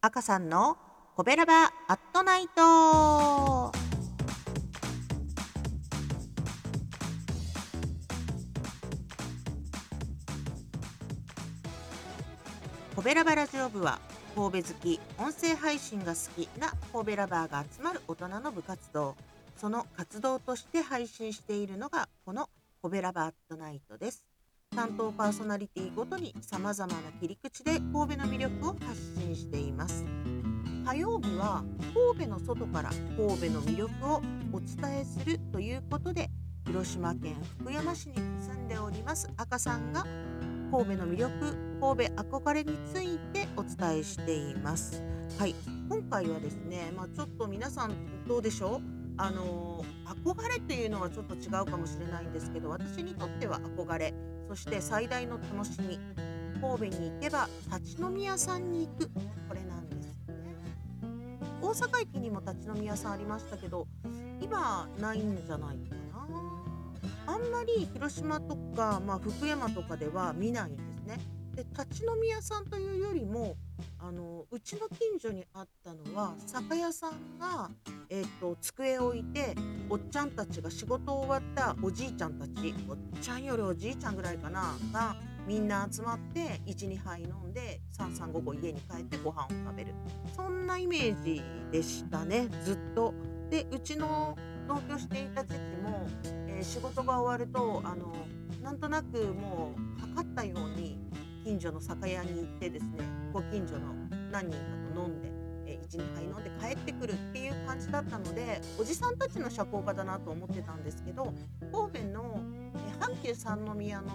赤さんのコベラバアットナイト。コベラバラジオ部は神戸好き音声配信が好きな神戸ラバーが集まる大人の部活動。その活動として配信しているのがこのコベラバットナイトです。担当パーソナリティごとに様々な切り口で神戸の魅力を発信しています。火曜日は神戸の外から神戸の魅力をお伝えするということで広島県福山市に住んでおります赤さんが神戸の魅力神戸憧れについてお伝えしています。はい。今回はですねまあ、ちょっと皆さんどうでしょう？あの憧れっていうのはちょっと違うかもしれないんですけど私にとっては憧れ。そして最大の楽しみ。神戸に行けば立ち飲み屋さんに行く。これなんですよね。大阪駅にも立ち飲み屋さんありましたけど今ないんじゃないかな。あんまり広島とか、まあ、福山とかでは見ないんですね。で立ち飲み屋さんというよりもあのうちの近所にあったのは酒屋さんが、えーと、机を置いておっちゃんたちが仕事終わったおじいちゃんたちおっちゃんよりおじいちゃんぐらいかながみんな集まって12杯飲んで3355家に帰ってご飯を食べるそんなイメージでしたねずっと。でうちの同居していた時期も、えー、仕事が終わるとあのなんとなくもう測ったよう所の酒屋に行ってですねご近所の何人かと飲んで、12杯飲んで帰ってくるっていう感じだったのでおじさんたちの社交場だなと思ってたんですけど神戸の、阪急三宮の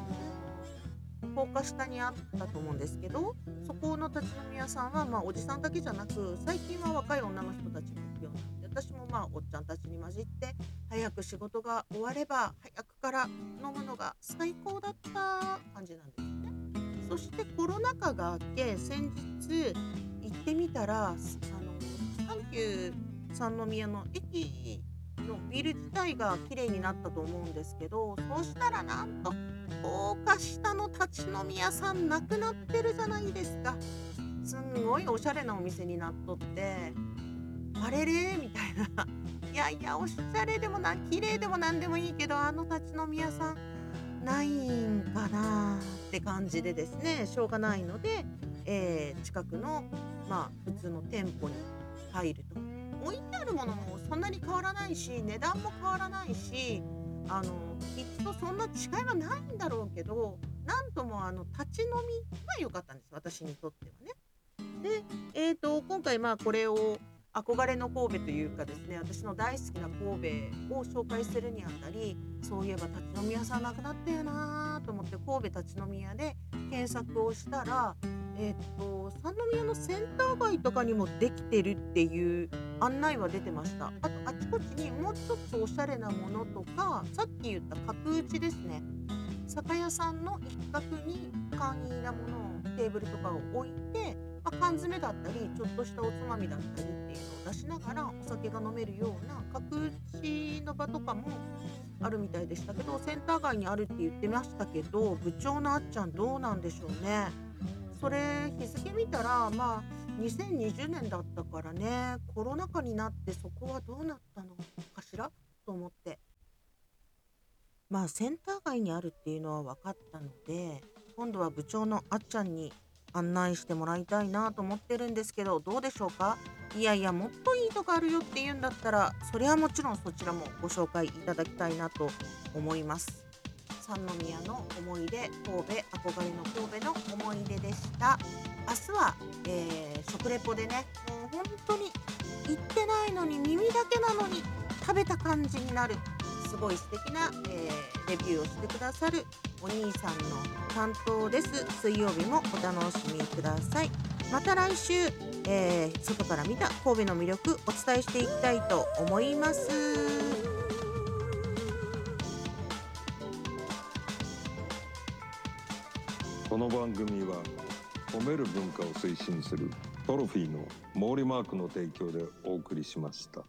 高架下にあったと思うんですけどそこの立ち飲み屋さんは、まあ、おじさんだけじゃなく最近は若い女の人たちも行くようになって私もまあおっちゃんたちに混じって早く仕事が終われば早くから飲むのが最高だった感じなんです。そしてコロナ禍が明け先日行ってみたらあの阪急三宮の駅のビル自体が綺麗になったと思うんですけどそうしたらなんと高架下の立ち飲み屋さんなくなってるじゃないですか。すんごいおしゃれなお店になっとってあれれみたいな。いやいやおしゃれでもな綺麗でも何でもいいけどあの立ち飲み屋さんないんかなって感じでですねしょうがないので、えー、近くのまあ普通の店舗に入ると置いてあるものもそんなに変わらないし値段も変わらないしあのきっとそんな違いはないんだろうけどなんともあの立ち飲みは良かったんです私にとってはね。で、えーと、今回まあこれを憧れの神戸というかですね私の大好きな神戸を紹介するにあたりそういえば立ち飲み屋さんなくなったよなと思って神戸立ち飲み屋で検索をしたらえっと三宮のセンター街とかにもできてるっていう案内は出てました。あとあちこちにもうちょっとおしゃれなものとかさっき言った角打ちですね。酒屋さんの一角に簡易なものをテーブルとかを置いて、まあ、缶詰だったりちょっとしたおつまみだったりっていうのを出しながらお酒が飲めるような角打ちの場とかもあるみたいでしたけどセンター街にあるって言ってましたけど部長のあっちゃんどうなんでしょうね。それ日付見たらまあ2020年だったからねコロナ禍になってそこはどうなったのかしらと思ってまあセンター街にあるっていうのは分かったので今度は部長のあっちゃんに案内してもらいたいなと思ってるんですけどどうでしょうか？いやいやもっといいとこあるよっていうんだったらそれはもちろんそちらもご紹介いただきたいなと思います。三宮の思い出神戸憧れの神戸の思い出でした。明日は、えー、食レポでねもう本当に行ってないのに耳だけなのに食べた感じになるすごい素敵な、えー、レビューをしてくださるお兄さんの担当です。水曜日もお楽しみください。また来週、えー、外から見た神戸の魅力お伝えしていきたいと思います。この番組は褒める文化を推進するトロフィーの毛利マークの提供でお送りしました。